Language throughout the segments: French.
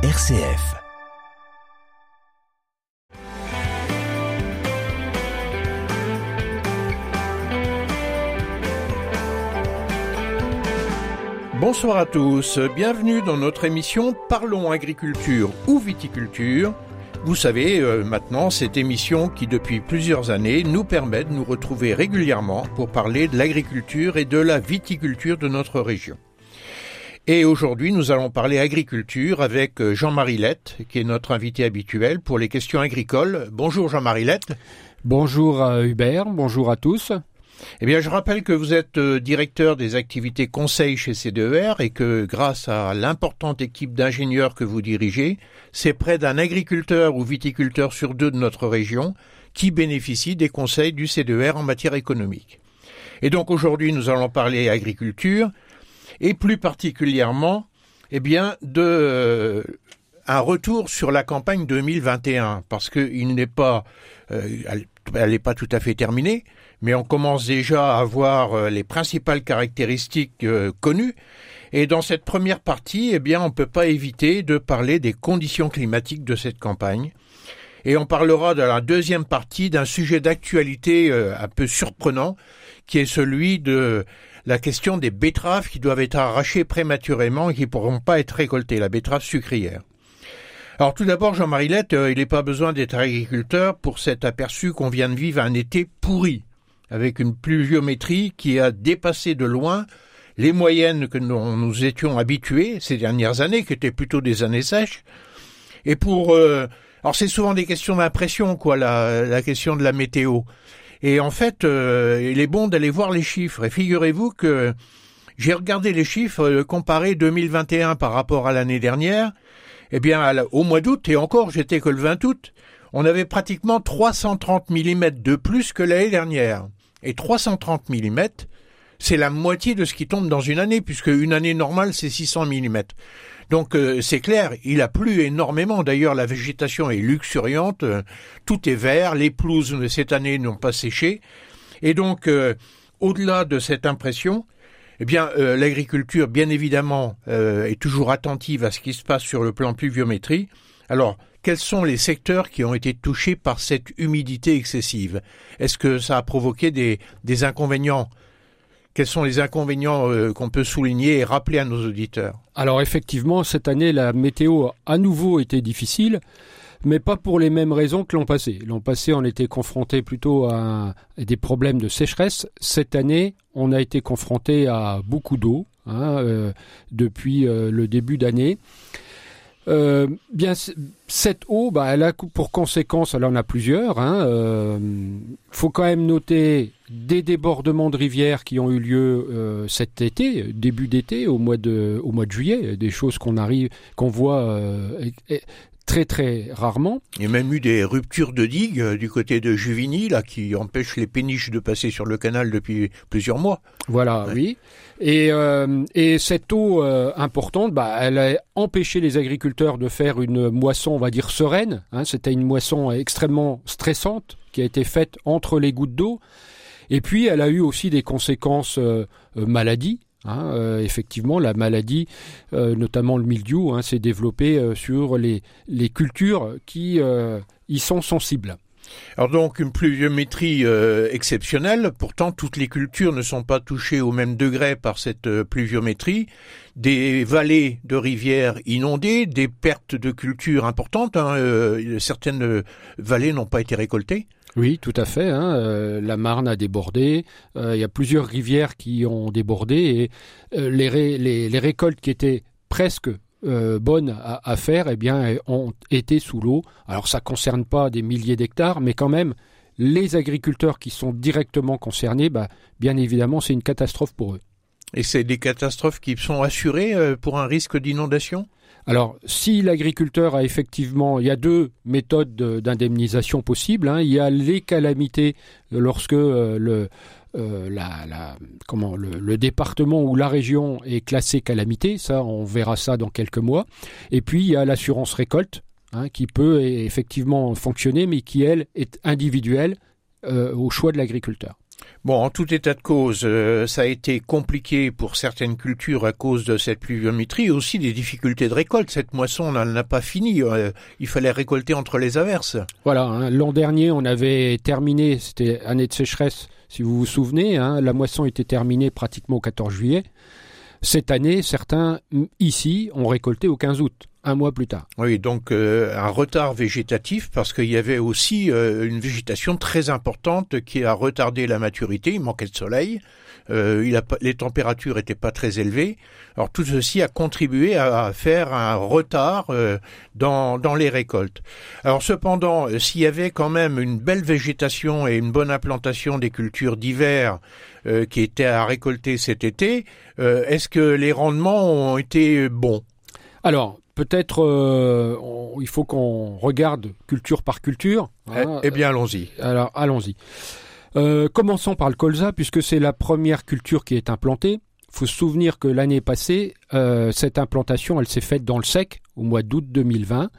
RCF. Bonsoir à tous, bienvenue dans notre émission Parlons agriculture ou viticulture. Vous savez, euh, maintenant, cette émission qui depuis plusieurs années nous permet de nous retrouver régulièrement pour parler de l'agriculture et de la viticulture de notre région. Et aujourd'hui, nous allons parler agriculture avec euh, Jean-Marie Lette, qui est notre invité habituel pour les questions agricoles. Bonjour Jean-Marie Lette. Bonjour Hubert, bonjour à tous. Eh bien, je rappelle que vous êtes euh, directeur des activités conseil chez CDER et que grâce à l'importante équipe d'ingénieurs que vous dirigez, c'est près d'un agriculteur ou viticulteur sur deux de notre région qui bénéficie des conseils du CDER en matière économique. Et donc aujourd'hui, nous allons parler agriculture, et plus particulièrement, eh bien, de euh, un retour sur la campagne 2021, parce qu'il n'est pas, euh, elle n'est pas tout à fait terminée, mais on commence déjà à voir euh, les principales caractéristiques connues. Et dans cette première partie, eh bien, on ne peut pas éviter de parler des conditions climatiques de cette campagne. Et on parlera dans la deuxième partie d'un sujet d'actualité un peu surprenant, qui est celui de la question des betteraves qui doivent être arrachées prématurément et qui ne pourront pas être récoltées, la betterave sucrière. Alors tout d'abord, Jean-Marie Lette, euh, il n'est pas besoin d'être agriculteur pour s'être aperçu qu'on vient de vivre un été pourri, avec une pluviométrie qui a dépassé de loin les moyennes que nous, nous étions habitués ces dernières années, qui étaient plutôt des années sèches. Et pour... Euh, alors c'est souvent des questions d'impression, quoi, la question de la météo. Et en fait, euh, il est bon d'aller voir les chiffres. Et figurez-vous que j'ai regardé les chiffres euh, comparés 2021 par rapport à l'année dernière. Eh bien, au mois d'août, et encore, j'étais que le 20 août, on avait pratiquement 330 mm de plus que l'année dernière. Et 330 mm, c'est la moitié de ce qui tombe dans une année, puisque une année normale, c'est 600 mm. Donc euh, c'est clair, il a plu énormément. D'ailleurs, la végétation est luxuriante, euh, tout est vert, les pelouses cette année n'ont pas séché. Et donc, euh, au-delà de cette impression, eh bien, l'agriculture, bien évidemment, est toujours attentive à ce qui se passe sur le plan pluviométrie. Alors, quels sont les secteurs qui ont été touchés par cette humidité excessive? Est-ce que ça a provoqué des, des inconvénients quels sont les inconvénients euh, qu'on peut souligner et rappeler à nos auditeurs? Alors effectivement, cette année, la météo a à nouveau été difficile, mais pas pour les mêmes raisons que l'an passé. L'an passé, on était confronté plutôt à, des problèmes de sécheresse. Cette année, on a été confronté à beaucoup d'eau hein, euh, depuis euh, le début d'année. Bien, cette eau, bah, elle a pour conséquence, elle en a plusieurs. Hein, euh, faut quand même noter des débordements de rivières qui ont eu lieu euh, cet été, début d'été, au mois de, au mois de juillet, des choses qu'on arrive, qu'on voit euh, très très rarement. Il y a même eu des ruptures de digues euh, du côté de Juvigny, là, qui empêchent les péniches de passer sur le canal depuis plusieurs mois. Voilà, oui. Et, euh, et cette eau euh, importante, bah, elle a empêché les agriculteurs de faire une moisson, on va dire, sereine. Hein. C'était une moisson extrêmement stressante qui a été faite entre les gouttes d'eau. Et puis, elle a eu aussi des conséquences maladies. Hein, euh, effectivement, la maladie, euh, notamment le mildiou, hein, s'est développée euh, sur les, les, cultures qui y sont sensibles. Alors donc une pluviométrie exceptionnelle, pourtant toutes les cultures ne sont pas touchées au même degré par cette pluviométrie, des vallées de rivières inondées, des pertes de cultures importantes, hein, certaines vallées n'ont pas été récoltées. Oui, tout à fait. Hein. Euh, la Marne a débordé. Euh, il y a plusieurs rivières qui ont débordé et euh, les, récoltes qui étaient presque bonnes à, faire, eh bien, ont été sous l'eau. Alors, ça concerne pas des milliers d'hectares, mais quand même, les agriculteurs qui sont directement concernés, bah, bien évidemment, c'est une catastrophe pour eux. Et c'est des catastrophes qui sont assurées pour un risque d'inondation? Alors, si l'agriculteur a effectivement, il y a deux méthodes d'indemnisation possibles. Hein. Il y a les calamités lorsque euh, le, euh, le, département ou la région est classé calamité. Ça, on verra ça dans quelques mois. Et puis, il y a l'assurance récolte hein, qui peut effectivement fonctionner, mais qui, elle, est individuelle euh, au choix de l'agriculteur. Bon, en tout état de cause, euh, ça a été compliqué pour certaines cultures à cause de cette pluviométrie aussi des difficultés de récolte. Cette moisson n'a pas fini. Euh, il fallait récolter entre les averses. Voilà, hein. l'an dernier, on avait terminé, c'était année de sécheresse, si vous vous souvenez, hein. la moisson était terminée pratiquement au 14 juillet. Cette année, certains ici ont récolté au 15 août un mois plus tard. Oui, donc euh, un retard végétatif parce qu'il y avait aussi euh, une végétation très importante qui a retardé la maturité. Il manquait de soleil. Euh, il a, les températures n'étaient pas très élevées. Alors tout ceci a contribué à, faire un retard dans, dans les récoltes. Alors cependant, s'il y avait quand même une belle végétation et une bonne implantation des cultures d'hiver qui étaient à récolter cet été, est-ce que les rendements ont été bons? Alors, peut-être euh, il faut qu'on regarde culture par culture. Hein. Eh, eh, bien, allons-y. Alors, allons-y. Euh, commençons par le colza, puisque c'est la première culture qui est implantée. Il faut se souvenir que l'année passée, euh, cette implantation, s'est faite dans le sec, au mois d'août 2020.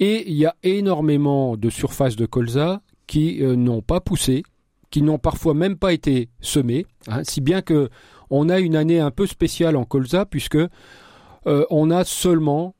Et il y a énormément de surfaces de colza qui n'ont pas poussé, qui n'ont parfois même pas été semées, hein, si bien que on a une année un peu spéciale en colza, puisque on a seulement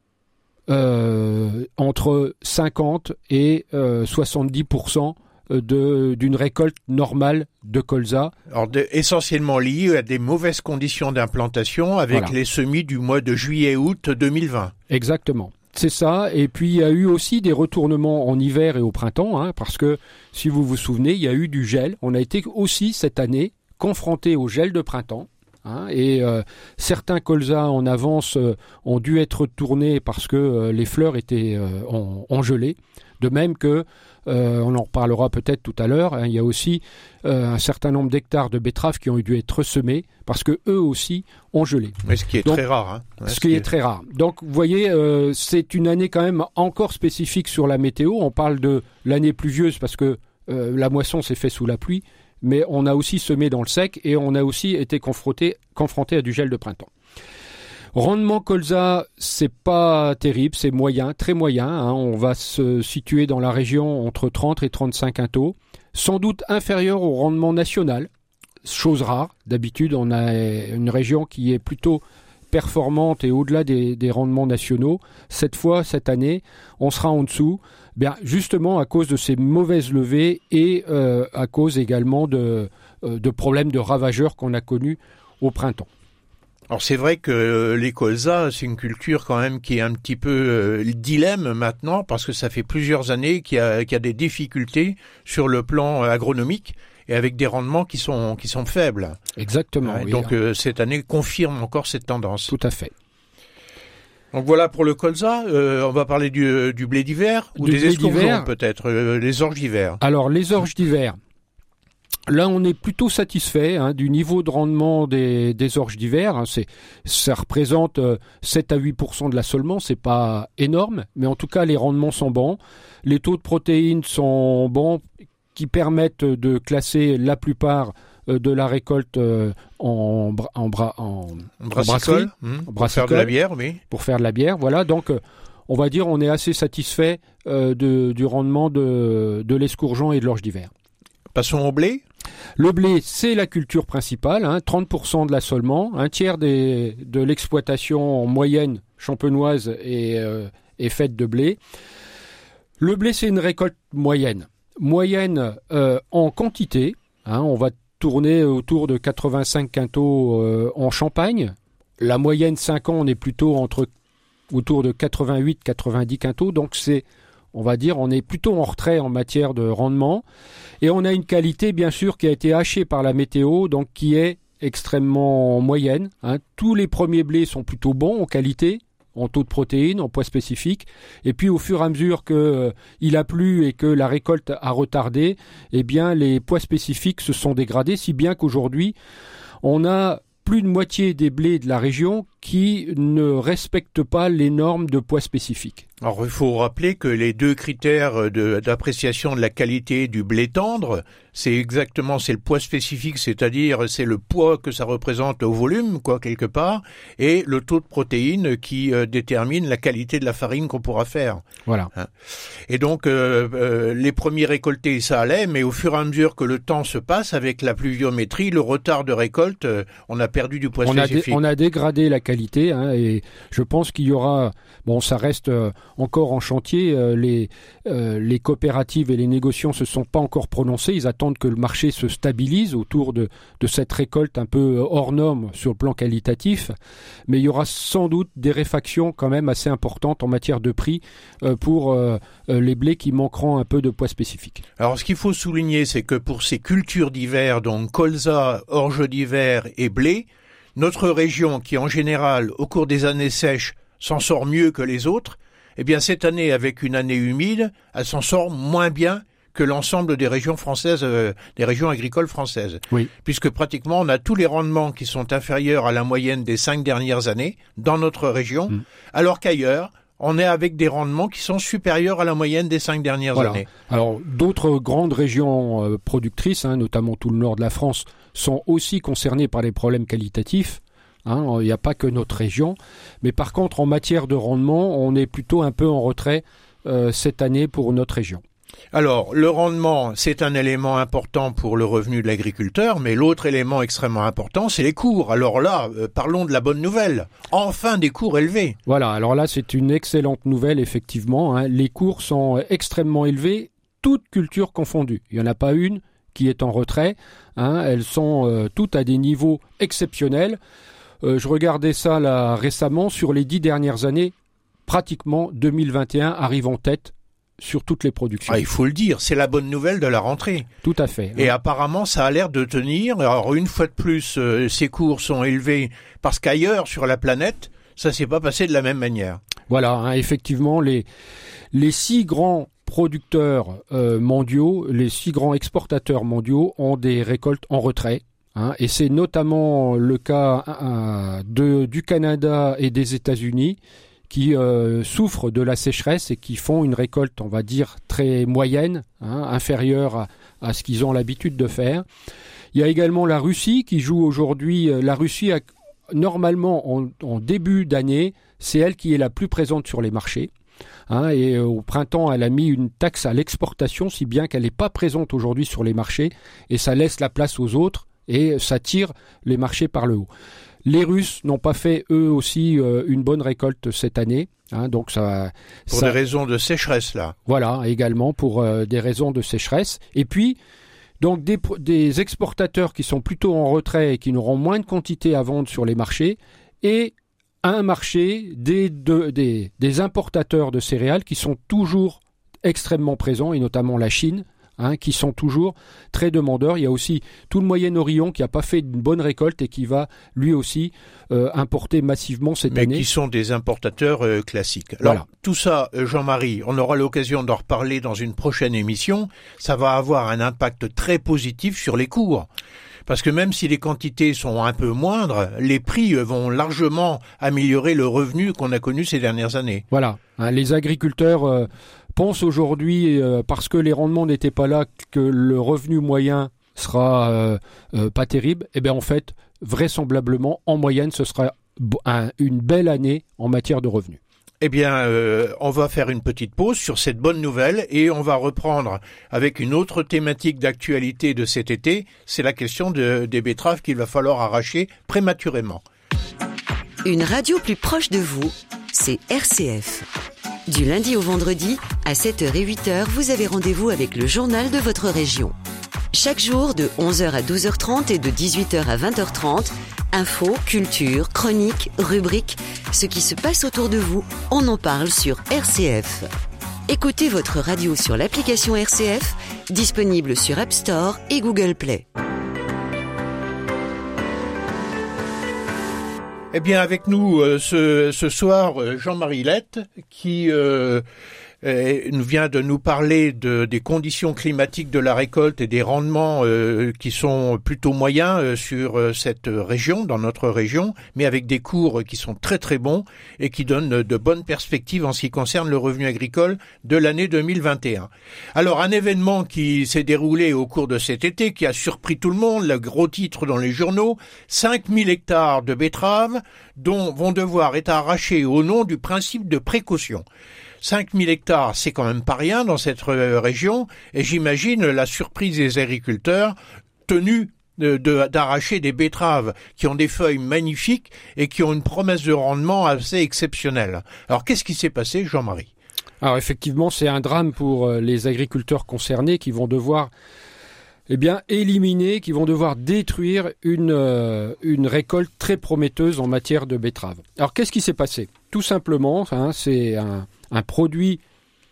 euh, entre 50 et 70% euh, de, d'une récolte normale de colza. Alors essentiellement lié à des mauvaises conditions d'implantation avec les semis du mois de juillet-août 2020. Exactement. C'est ça. Et puis il y a eu aussi des retournements en hiver et au printemps, hein, parce que si vous vous souvenez, il y a eu du gel. On a été aussi cette année confronté au gel de printemps. Hein, et euh, certains colzas en avance euh, ont dû être tournés parce que euh, les fleurs étaient en, gelée. De même que, on en reparlera peut-être tout à l'heure, hein, il y a aussi un certain nombre d'hectares de betteraves qui ont dû être semés parce que eux aussi ont gelé. Mais ce qui est très rare. Hein. ce, qui, est... très rare. Donc vous voyez, c'est une année quand même encore spécifique sur la météo. On parle de l'année pluvieuse parce que la moisson s'est faite sous la pluie, mais on a aussi semé dans le sec et on a aussi été confronté, confronté à du gel de printemps. Rendement colza, c'est pas terrible, c'est moyen, très moyen. Hein. On va se situer dans la région entre 30 et 35 quintaux, sans doute inférieur au rendement national, chose rare. D'habitude, on a une région qui est plutôt performante et au-delà des, des, rendements nationaux. Cette fois, cette année, on sera en dessous. Bien, justement à cause de ces mauvaises levées et euh, à cause également euh, de problèmes de ravageurs qu'on a connus au printemps. Alors c'est vrai que euh, les colzas, c'est une culture quand même qui est un petit peu dilemme maintenant parce que ça fait plusieurs années qu'il y, a, qu'il y a des difficultés sur le plan agronomique et avec des rendements qui sont qui sont faibles. Exactement. donc cette année confirme encore cette tendance. Tout à fait. Donc voilà pour le colza. Euh, on va parler du, euh, du blé d'hiver ou des escourgeons peut-être, euh, les orges d'hiver. Alors les orges d'hiver. Là, on est plutôt satisfait hein, du niveau de rendement des, des orges d'hiver. Hein, c'est, ça représente 7 à 8% de l'assolement. C'est pas énorme, mais en tout cas, les rendements sont bons. Les taux de protéines sont bons, qui permettent de classer la plupart euh, de la récolte euh, en, en, bra, en, brasserie, hmm, pour faire de la bière, oui. Pour faire de la bière, voilà. Donc, euh, on va dire, on est assez satisfait de, du rendement de, de l'escourgeon et de l'orge d'hiver. Passons au blé? Le blé, c'est la culture principale, hein, 30% de l'assolement, un tiers des, de l'exploitation en moyenne champenoise est, est faite de blé. Le blé, c'est une récolte moyenne. Moyenne en quantité, hein, on va tourner autour de 85 quintaux euh, en Champagne. La moyenne 5 ans, on est plutôt entre autour de 88-90 quintaux. Donc c'est, on va dire, on est plutôt en retrait en matière de rendement. Et on a une qualité, bien sûr, qui a été hachée par la météo, donc qui est extrêmement moyenne. Hein. Tous les premiers blés sont plutôt bons en qualité en taux de protéines, en poids spécifiques. Et puis au fur et à mesure que euh, il a plu et que la récolte a retardé, eh bien les poids spécifiques se sont dégradés, si bien qu'aujourd'hui on a plus de moitié des blés de la région qui ne respectent pas les normes de poids spécifiques. Alors il faut rappeler que les deux critères d'appréciation de, la qualité du blé tendre, c'est exactement c'est le poids spécifique, c'est-à-dire c'est le poids que ça représente au volume, quoi quelque part, et le taux de protéines qui euh, détermine la qualité de la farine qu'on pourra faire. Voilà. Hein. Et donc euh, euh, les premiers récoltés ça allait, mais au fur et à mesure que le temps se passe, avec la pluviométrie, le retard de récolte, on a perdu du poids spécifique. on a dégradé la qualité, hein, et je pense qu'il y aura, bon, ça reste encore en chantier. Euh, les, euh, les coopératives et les négociants se sont pas encore prononcés. Ils attendent que le marché se stabilise autour de, de cette récolte un peu hors norme sur le plan qualitatif. Mais il y aura sans doute des réfactions quand même assez importantes en matière de prix euh, pour les blés qui manqueront un peu de poids spécifique. Alors ce qu'il faut souligner, c'est que pour ces cultures d'hiver, donc colza, orge d'hiver et blé, notre région, qui en général, au cours des années sèches, s'en sort mieux que les autres, eh bien cette année, avec une année humide, elle s'en sort moins bien que l'ensemble des régions françaises, euh, des régions agricoles françaises. Oui. Puisque pratiquement on a tous les rendements qui sont inférieurs à la moyenne des cinq dernières années dans notre région, mm. alors qu'ailleurs, on est avec des rendements qui sont supérieurs à la moyenne des cinq dernières années. Alors d'autres grandes régions euh, productrices, hein, notamment tout le nord de la France, sont aussi concernées par les problèmes qualitatifs. Hein, il n'y a pas que notre région. Mais par contre, en matière de rendement, on est plutôt un peu en retrait euh, cette année pour notre région. Alors, le rendement, c'est un élément important pour le revenu de l'agriculteur, mais l'autre élément extrêmement important, c'est les cours. Alors là, euh, parlons de la bonne nouvelle. Enfin des cours élevés. Voilà, alors là, c'est une excellente nouvelle, effectivement. Hein. Les cours sont extrêmement élevés, toutes cultures confondues. Il n'y en a pas une qui est en retrait. Hein. Elles sont euh, toutes à des niveaux exceptionnels. Euh, je regardais ça récemment sur les dix dernières années. Pratiquement 2021 arrive en tête sur toutes les productions. Ah, il faut le dire, c'est la bonne nouvelle de la rentrée. Tout à fait. Et apparemment, ça a l'air de tenir. Alors, une fois de plus, euh, ces cours sont élevés parce qu'ailleurs, sur la planète, ça s'est pas passé de la même manière. Voilà, hein, effectivement, les, les six grands producteurs euh, mondiaux, les six grands exportateurs mondiaux ont des récoltes en retrait. Hein, et c'est notamment le cas euh, de, du Canada et des États-Unis qui euh, souffrent de la sécheresse et qui font une récolte, on va dire, très moyenne, hein, inférieure à, ce qu'ils ont l'habitude de faire. Il y a également la Russie qui joue aujourd'hui. Euh, la Russie, a, normalement, en, début d'année, c'est elle qui est la plus présente sur les marchés. Hein, et au printemps, elle a mis une taxe à l'exportation, si bien qu'elle n'est pas présente aujourd'hui sur les marchés, et ça laisse la place aux autres et ça tire les marchés par le haut. Les Russes n'ont pas fait eux aussi euh, une bonne récolte cette année, hein, donc ça. Pour des raisons de sécheresse là. Voilà, également pour euh, des raisons de sécheresse. Et puis donc des, des, exportateurs qui sont plutôt en retrait et qui n'auront moins de quantité à vendre sur les marchés et un marché des, des, des importateurs de céréales qui sont toujours extrêmement présents et notamment la Chine Hein, qui sont toujours très demandeurs. Il y a aussi tout le Moyen-Orient qui n'a pas fait une bonne récolte et qui va lui aussi euh, importer massivement cette année. Mais qui sont des importateurs euh, classiques. Alors tout ça, euh, Jean-Marie, on aura l'occasion d'en reparler dans une prochaine émission. Ça va avoir un impact très positif sur les cours. Parce que même si les quantités sont un peu moindres, les prix vont largement améliorer le revenu qu'on a connu ces dernières années. Voilà. Hein, les agriculteurs pense aujourd'hui, euh, parce que les rendements n'étaient pas là, que le revenu moyen sera euh, euh, pas terrible, et eh bien en fait, vraisemblablement, en moyenne, ce sera une belle année en matière de revenus. Eh bien, on va faire une petite pause sur cette bonne nouvelle et on va reprendre avec une autre thématique d'actualité de cet été. C'est la question des betteraves qu'il va falloir arracher prématurément. Une radio plus proche de vous, c'est RCF. Du lundi au vendredi, à 7h et 8h, vous avez rendez-vous avec le journal de votre région. Chaque jour, de 11h à 12h30 et de 18h à 20h30, infos, culture, chroniques, rubriques, ce qui se passe autour de vous, on en parle sur RCF. Écoutez votre radio sur l'application RCF, disponible sur App Store et Google Play. Eh bien, avec nous euh, ce, ce, soir, euh, Jean-Marie Lette, qui euh, vient de nous parler de, des conditions climatiques de la récolte et des rendements euh, qui sont plutôt moyens euh, sur euh, cette région, dans notre région, mais avec des cours qui sont très très bons et qui donnent de bonnes perspectives en ce qui concerne le revenu agricole de l'année 2021. Alors un événement qui s'est déroulé au cours de cet été, qui a surpris tout le monde, le gros titre dans les journaux, 5000 hectares de betteraves dont vont devoir être arrachés au nom du principe de précaution. 5000 hectares, c'est quand même pas rien dans cette euh, région, et j'imagine la surprise des agriculteurs tenus d'arracher des betteraves qui ont des feuilles magnifiques et qui ont une promesse de rendement assez exceptionnelle. Alors qu'est-ce qui s'est passé, Jean-Marie? Alors effectivement, c'est un drame pour euh, les agriculteurs concernés qui vont devoir eh bien, éliminer, qui vont devoir détruire une, euh, une récolte très prometteuse en matière de betteraves. Alors qu'est-ce qui s'est passé? Tout simplement, hein, c'est un, produit,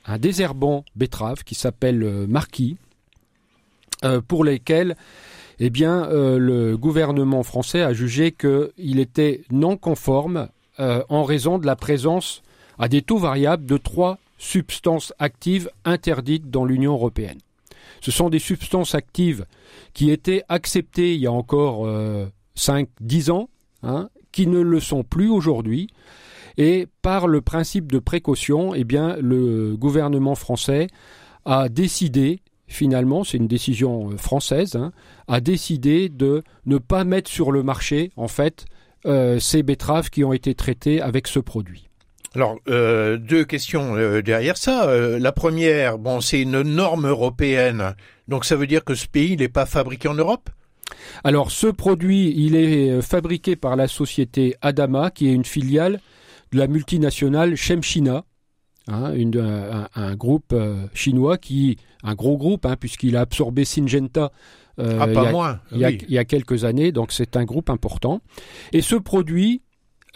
un désherbant betterave qui s'appelle euh, Marquis, euh, pour lesquels eh bien, le gouvernement français a jugé qu'il était non conforme en raison de la présence à des taux variables de trois substances actives interdites dans l'Union européenne. Ce sont des substances actives qui étaient acceptées il y a encore 5-10 ans, hein, qui ne le sont plus aujourd'hui, et par le principe de précaution, eh le gouvernement français a décidé, finalement, c'est une décision euh, française, hein, a décidé de ne pas mettre sur le marché, en fait, euh, ces betteraves qui ont été traitées avec ce produit. Alors, euh, deux questions derrière ça. la première, bon, c'est une norme européenne, donc ça veut dire que ce pays n'est pas fabriqué en Europe? Alors ce produit, il est fabriqué par la société Adama, qui est une filiale de la multinationale Chemchina, hein, un, groupe euh, chinois qui, un gros groupe, hein, puisqu'il a absorbé Syngenta euh, ah, il, y a, quelques années, donc c'est un groupe important. Et ce produit,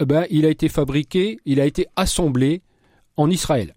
eh ben, il a été fabriqué, il a été assemblé en Israël.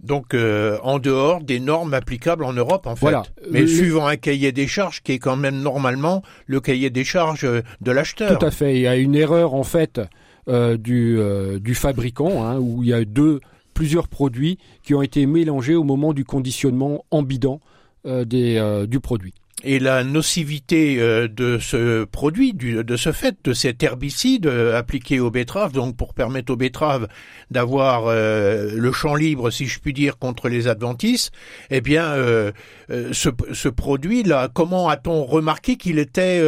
Donc euh, en dehors des normes applicables en Europe en fait. Voilà. Mais suivant un cahier des charges qui est quand même normalement le cahier des charges de l'acheteur. Tout à fait. Il y a une erreur en fait euh, du, euh, du, fabricant, hein, où il y a deux, plusieurs produits qui ont été mélangés au moment du conditionnement en bidon euh, des, du produit et la nocivité euh, de ce produit, de ce fait, de cet herbicide euh, appliqué aux betteraves, donc pour permettre aux betteraves d'avoir euh, le champ libre, si je puis dire, contre les adventices, eh bien, ce, ce produit-là, comment a-t-on remarqué qu'il était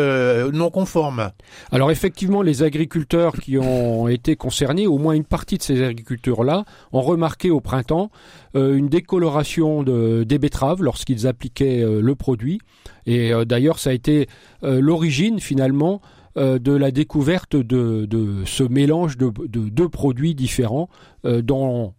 non conforme? Alors effectivement, les agriculteurs qui ont été concernés, au moins une partie de ces agriculteurs-là, ont remarqué au printemps une décoloration de, des betteraves lorsqu'ils appliquaient le produit. Et euh, d'ailleurs, ça a été euh, l'origine finalement euh, de la découverte de, ce mélange de deux produits différents dans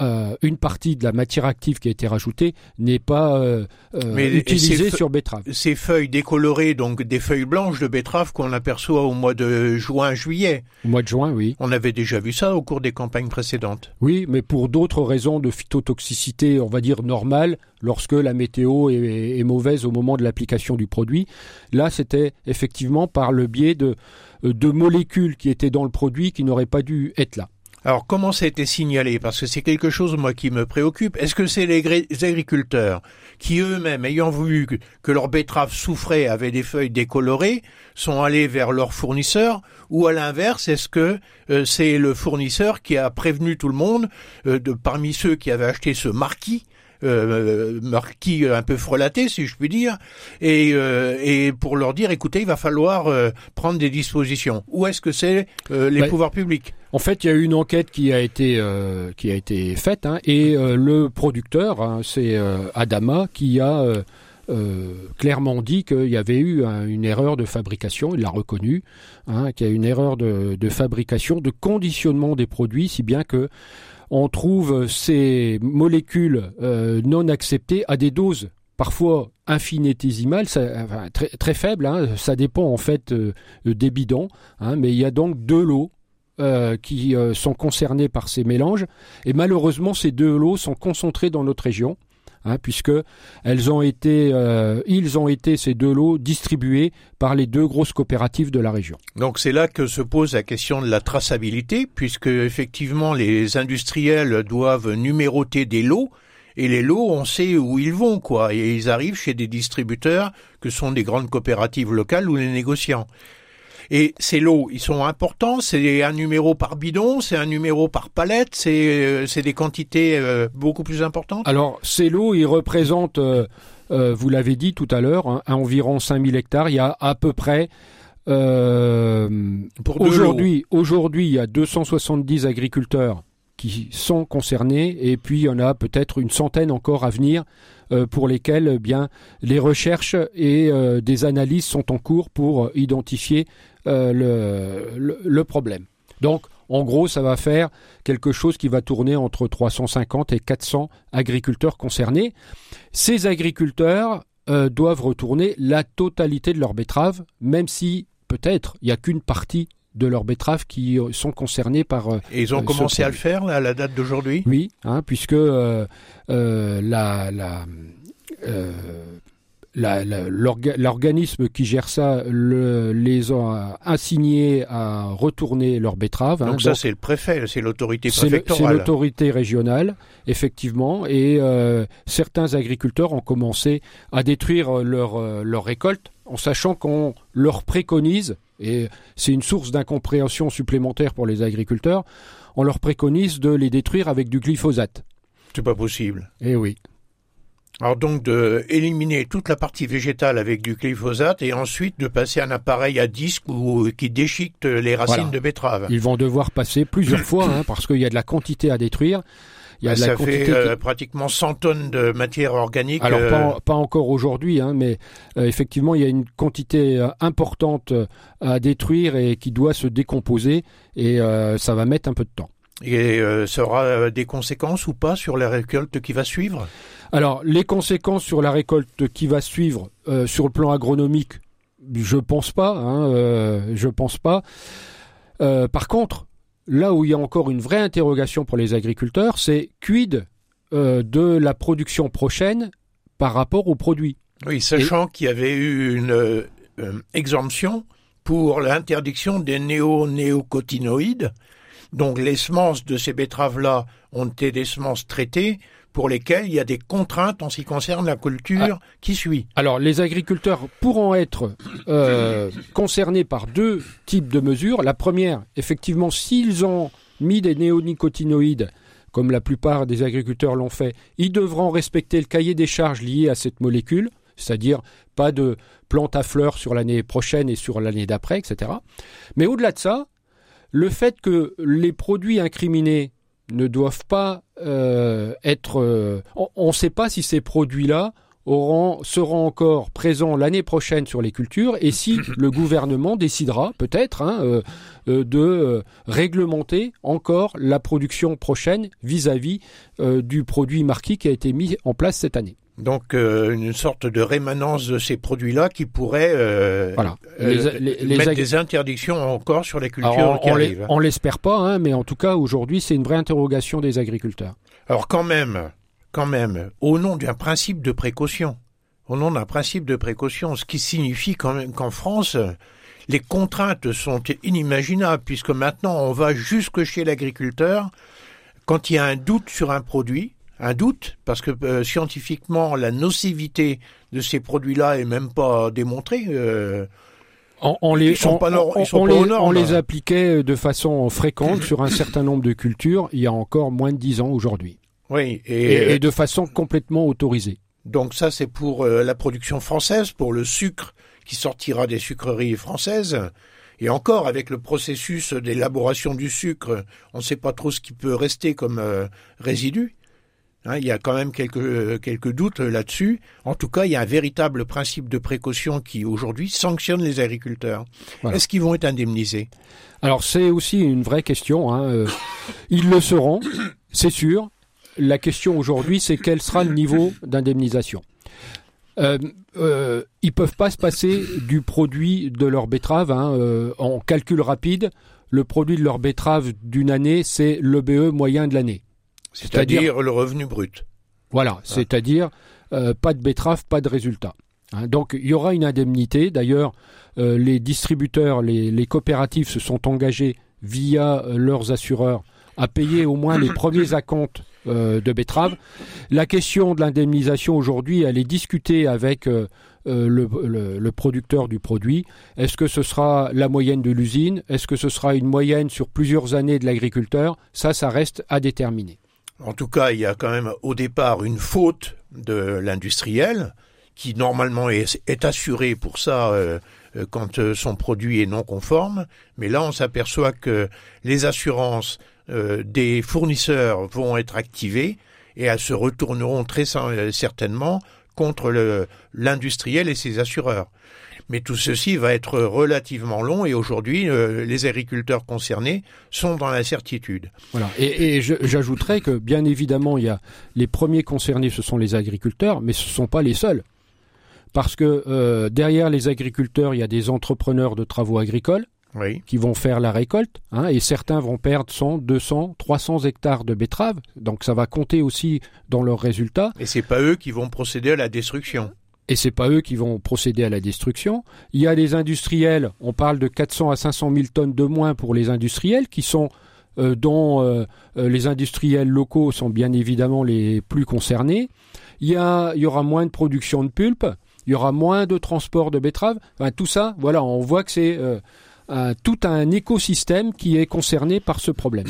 euh, une partie de la matière active qui a été rajoutée n'est pas euh, euh, utilisée sur betterave. Ces feuilles décolorées, donc des feuilles blanches de betterave qu'on aperçoit au mois de juin-juillet. Au mois de juin, oui. On avait déjà vu ça au cours des campagnes précédentes. Oui, mais pour d'autres raisons de phytotoxicité, on va dire normale, lorsque la météo est, est mauvaise au moment de l'application du produit. Là, c'était effectivement par le biais de, de molécules qui étaient dans le produit qui n'auraient pas dû être là. Alors comment ça a été signalé? Parce que c'est quelque chose moi qui me préoccupe. Est-ce que c'est les agriculteurs qui eux-mêmes, ayant vu que leurs betteraves souffraient, avaient des feuilles décolorées, sont allés vers leur fournisseur Ou à l'inverse, est-ce que euh, c'est le fournisseur qui a prévenu tout le monde, euh, de, parmi ceux qui avaient acheté ce marquis, euh, marquis un peu frelaté, si je puis dire, et, euh, et pour leur dire, écoutez, il va falloir euh, prendre des dispositions. Où est-ce que c'est les pouvoirs publics? En fait, il y a eu une enquête qui a été qui a été faite, hein, et le producteur, hein, c'est Adama, qui a clairement dit qu'il y avait eu une erreur de fabrication, il l'a reconnu, hein, qu'il y a une erreur de, de, fabrication, de conditionnement des produits, si bien que on trouve ces molécules euh, non acceptées à des doses parfois infinitésimales, très, faibles, hein. ça dépend en fait euh, des bidons, hein. mais il y a donc deux lots euh, qui sont concernés par ces mélanges, et malheureusement ces deux lots sont concentrés dans notre région, hein, puisque elles ont été, euh, ils ont été ces deux lots distribués par les deux grosses coopératives de la région. Donc c'est là que se pose la question de la traçabilité, puisque effectivement les industriels doivent numéroter des lots. Et les lots, on sait où ils vont, quoi. Et ils arrivent chez des distributeurs que sont des grandes coopératives locales ou les négociants. Et ces lots, ils sont importants. C'est un numéro par bidon, c'est un numéro par palette, c'est euh, c'est des quantités euh, beaucoup plus importantes? Alors ces lots, ils représentent, euh, vous l'avez dit tout à l'heure, hein, environ 5000 hectares. Il y a à peu près aujourd'hui, aujourd'hui, il y a 270 agriculteurs qui sont concernés et puis il y en a peut-être une centaine encore à venir euh, pour lesquels eh bien les recherches et euh, des analyses sont en cours pour identifier euh, le, le, problème. Donc en gros, ça va faire quelque chose qui va tourner entre 350 et 400 agriculteurs concernés. Ces agriculteurs doivent retourner la totalité de leurs betteraves, même si peut-être il n'y a qu'une partie de leurs betteraves qui sont concernés par. Et ils ont commencé à le faire à la date d'aujourd'hui? Oui, hein, puisque euh, euh, la, la l'organisme qui gère ça le, les a assignés à retourner leurs betteraves. Hein. Donc ça c'est le préfet, c'est l'autorité préfectorale. C'est l'autorité régionale, effectivement, et euh, certains agriculteurs ont commencé à détruire leur, leur récolte en sachant qu'on leur préconise, et c'est une source d'incompréhension supplémentaire pour les agriculteurs, on leur préconise de les détruire avec du glyphosate. C'est pas possible. Eh oui. Alors donc de éliminer toute la partie végétale avec du glyphosate et ensuite de passer un appareil à disque ou, qui déchiquette les racines de betterave. Ils vont devoir passer plusieurs fois hein, parce qu'il y a de la quantité à détruire. Il y a bah, ça fait euh, pratiquement 100 tonnes de matière organique. Alors pas, euh, pas, encore aujourd'hui, hein, mais euh, effectivement il y a une quantité importante à détruire et qui doit se décomposer et ça va mettre un peu de temps. Et ça aura des conséquences ou pas sur la récolte qui va suivre? Alors, les conséquences sur la récolte qui va suivre euh, sur le plan agronomique, je pense pas. Hein, euh, je pense pas. Euh, par contre, là où il y a encore une vraie interrogation pour les agriculteurs, c'est quid de la production prochaine par rapport aux produits? Oui, sachant qu'il y avait eu une exemption pour l'interdiction des néo-néocotinoïdes. Donc les semences de ces betteraves-là ont été des semences traitées pour lesquels il y a des contraintes en ce qui concerne la culture ah. qui suit. Alors, les agriculteurs pourront être euh, concernés par deux types de mesures. La première, effectivement, s'ils ont mis des néonicotinoïdes, comme la plupart des agriculteurs l'ont fait, ils devront respecter le cahier des charges lié à cette molécule, c'est-à-dire pas de plantes à fleurs sur l'année prochaine et sur l'année d'après, etc. Mais au-delà de ça, le fait que les produits incriminés ne doivent pas euh, être. Euh, on ne sait pas si ces produits-là auront, seront encore présents l'année prochaine sur les cultures et si le gouvernement décidera peut-être hein, euh, de réglementer encore la production prochaine vis-à-vis du produit marquis qui a été mis en place cette année. Donc une sorte de rémanence de ces produits-là qui pourrait voilà. mettre des interdictions encore sur les cultures qui arrivent. on l'espère pas, hein, mais en tout cas aujourd'hui c'est une vraie interrogation des agriculteurs. Alors quand même, quand même, au nom d'un principe de précaution, au nom d'un principe de précaution, ce qui signifie quand même qu'en France, les contraintes sont inimaginables, puisque maintenant on va jusque chez l'agriculteur, quand il y a un doute sur un produit, un doute, parce que euh, scientifiquement la nocivité de ces produits-là est même pas démontrée. Euh, on, les, on, appliquait de façon fréquente sur un certain nombre de cultures il y a encore moins de dix ans aujourd'hui. Oui, et, de façon complètement autorisée. Donc ça, c'est pour euh, la production française, pour le sucre qui sortira des sucreries françaises. Et encore, avec le processus d'élaboration du sucre, on ne sait pas trop ce qui peut rester comme euh, résidu. Hein, il y a quand même quelques, euh, quelques doutes là-dessus. En tout cas, il y a un véritable principe de précaution qui, aujourd'hui, sanctionne les agriculteurs. Est-ce qu'ils vont être indemnisés? Alors, c'est aussi une vraie question. Hein. ils le seront, c'est sûr la question aujourd'hui, c'est quel sera le niveau d'indemnisation. Euh, euh, ils peuvent pas se passer du produit de leur betterave hein, euh, en calcul rapide. Le produit de leur betterave d'une année, c'est l'EBE moyen de l'année. C'est-à-dire le revenu brut. Voilà, c'est-à-dire euh, pas de betterave, pas de résultat. Hein, donc il y aura une indemnité. D'ailleurs, euh, les distributeurs, les, les, coopératives se sont engagés via euh, leurs assureurs à payer au moins les premiers acomptes euh, de betteraves. La question de l'indemnisation aujourd'hui, elle est discutée avec euh, le, le, le, producteur du produit. Est-ce que ce sera la moyenne de l'usine? Est-ce que ce sera une moyenne sur plusieurs années de l'agriculteur? Ça, ça reste à déterminer. En tout cas, il y a quand même au départ une faute de l'industriel qui normalement est, est, assuré pour ça euh, quand son produit est non conforme. Mais là, on s'aperçoit que les assurances euh, des fournisseurs vont être activées et elles se retourneront très certainement contre l'industriel et ses assureurs. Mais tout ceci va être relativement long et aujourd'hui, euh, les agriculteurs concernés sont dans l'incertitude. Voilà. Et, et j'ajouterais que bien évidemment, il y a les premiers concernés, ce sont les agriculteurs, mais ce ne sont pas les seuls. Parce que euh, derrière les agriculteurs, il y a des entrepreneurs de travaux agricoles oui. qui vont faire la récolte, hein, et certains vont perdre 100, 200, 300 hectares de betteraves, donc ça va compter aussi dans leurs résultats. Et c'est pas eux qui vont procéder à la destruction. Et c'est pas eux qui vont procéder à la destruction. Il y a les industriels, on parle de 400 à 500 000 tonnes de moins pour les industriels, qui sont euh, dont euh, les industriels locaux sont bien évidemment les plus concernés. Il y, a, il y aura moins de production de pulpe, il y aura moins de transport de betteraves. Enfin, tout ça, voilà, on voit que c'est euh, euh, tout un écosystème qui est concerné par ce problème.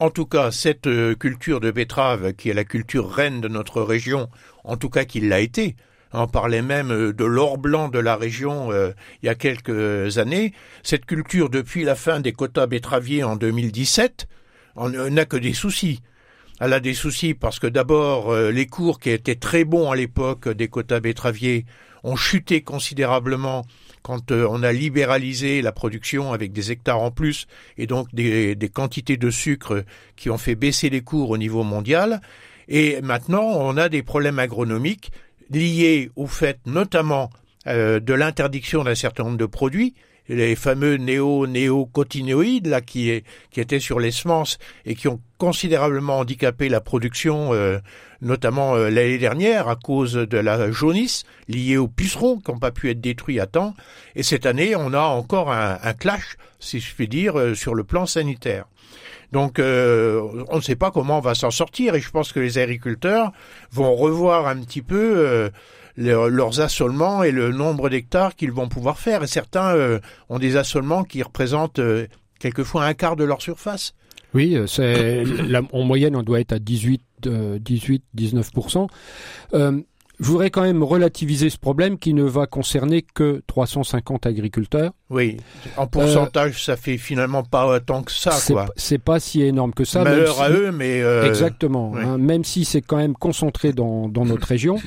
En tout cas, cette euh, culture de betterave, qui est la culture reine de notre région, en tout cas qu'il l'a été, on parlait même euh, de l'or blanc de la région euh, il y a quelques années. Cette culture, depuis la fin des quotas betteraviers en 2017, n'a que des soucis. Elle a des soucis parce que d'abord, euh, les cours qui étaient très bons à l'époque des quotas betteraviers ont chuté considérablement quand euh, on a libéralisé la production avec des hectares en plus et donc des, quantités de sucre qui ont fait baisser les cours au niveau mondial. Et maintenant, on a des problèmes agronomiques liés au fait notamment euh, de l'interdiction d'un certain nombre de produits les fameux néo-néocotinoïdes là qui, est, qui étaient sur les semences et qui ont considérablement handicapé la production, euh, notamment euh, l'année dernière à cause de la jaunisse liée aux pucerons qui n'ont pas pu être détruits à temps. Et cette année, on a encore un, un clash, si je puis dire, euh, sur le plan sanitaire. Donc euh, on ne sait pas comment on va s'en sortir et je pense que les agriculteurs vont revoir un petit peu euh, leurs assolements et le nombre d'hectares qu'ils vont pouvoir faire. Et certains euh, ont des assolements qui représentent euh, quelquefois un quart de leur surface. Oui, c'est en moyenne on doit être à 18, 18 19 euh, je voudrais quand même relativiser ce problème qui ne va concerner que 350 agriculteurs. Oui, en pourcentage, euh, ça fait finalement pas tant que ça, quoi. C'est pas si énorme que ça. Malheur si, à eux, mais euh, exactement. Oui. Hein, même si c'est quand même concentré dans, dans notre région.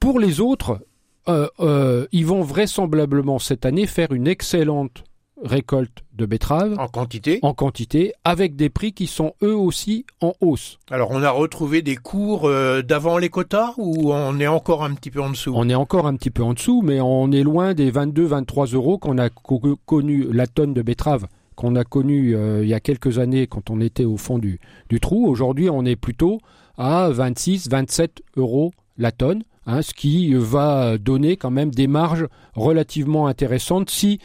Pour les autres, euh, euh, ils vont vraisemblablement cette année faire une excellente récolte de betteraves en quantité en quantité avec des prix qui sont eux aussi en hausse. Alors on a retrouvé des cours euh, d'avant les quotas ou on est encore un petit peu en dessous? On est encore un petit peu en dessous mais on est loin des 22 23 euros qu'on a co connu la tonne de betterave qu'on a connu euh, il y a quelques années quand on était au fond du, du trou. Aujourd'hui on est plutôt à 26 27 euros la tonne. Hein, ce qui va donner quand même des marges relativement intéressantes si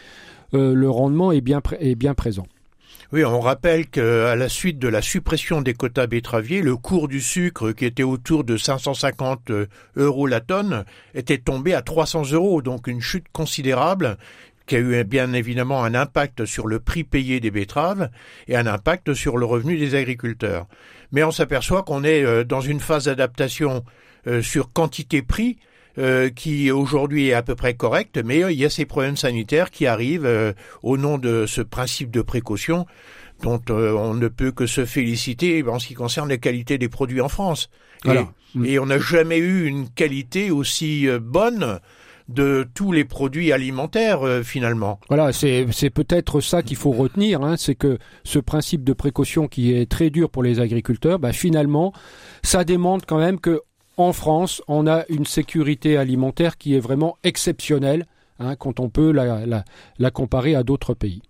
euh, le rendement est bien, est bien présent. Oui, on rappelle qu'à la suite de la suppression des quotas betteraviers, le cours du sucre, qui était autour de 550 euros la tonne, était tombé à 300 euros, donc une chute considérable qui a eu bien évidemment un impact sur le prix payé des betteraves et un impact sur le revenu des agriculteurs. Mais on s'aperçoit qu'on est euh, dans une phase d'adaptation euh, sur quantité-prix euh, qui aujourd'hui est à peu près correcte, mais euh, il y a ces problèmes sanitaires qui arrivent euh, au nom de ce principe de précaution dont euh, on ne peut que se féliciter en ce qui concerne la qualité des produits en France. Voilà. Et, et on n'a jamais eu une qualité aussi euh, bonne de tous les produits alimentaires euh, finalement. Voilà, c'est peut-être ça qu'il faut retenir, hein, c'est que ce principe de précaution qui est très dur pour les agriculteurs, bah, finalement, ça démontre quand même que en France, on a une sécurité alimentaire qui est vraiment exceptionnelle hein, quand on peut la, la, la comparer à d'autres pays.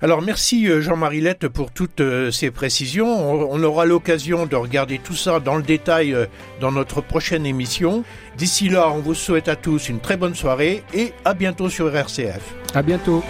Alors merci euh, Jean-Marie Lette pour toutes euh, ces précisions. On aura l'occasion de regarder tout ça dans le détail euh, dans notre prochaine émission. D'ici là, on vous souhaite à tous une très bonne soirée et à bientôt sur RCF. À bientôt.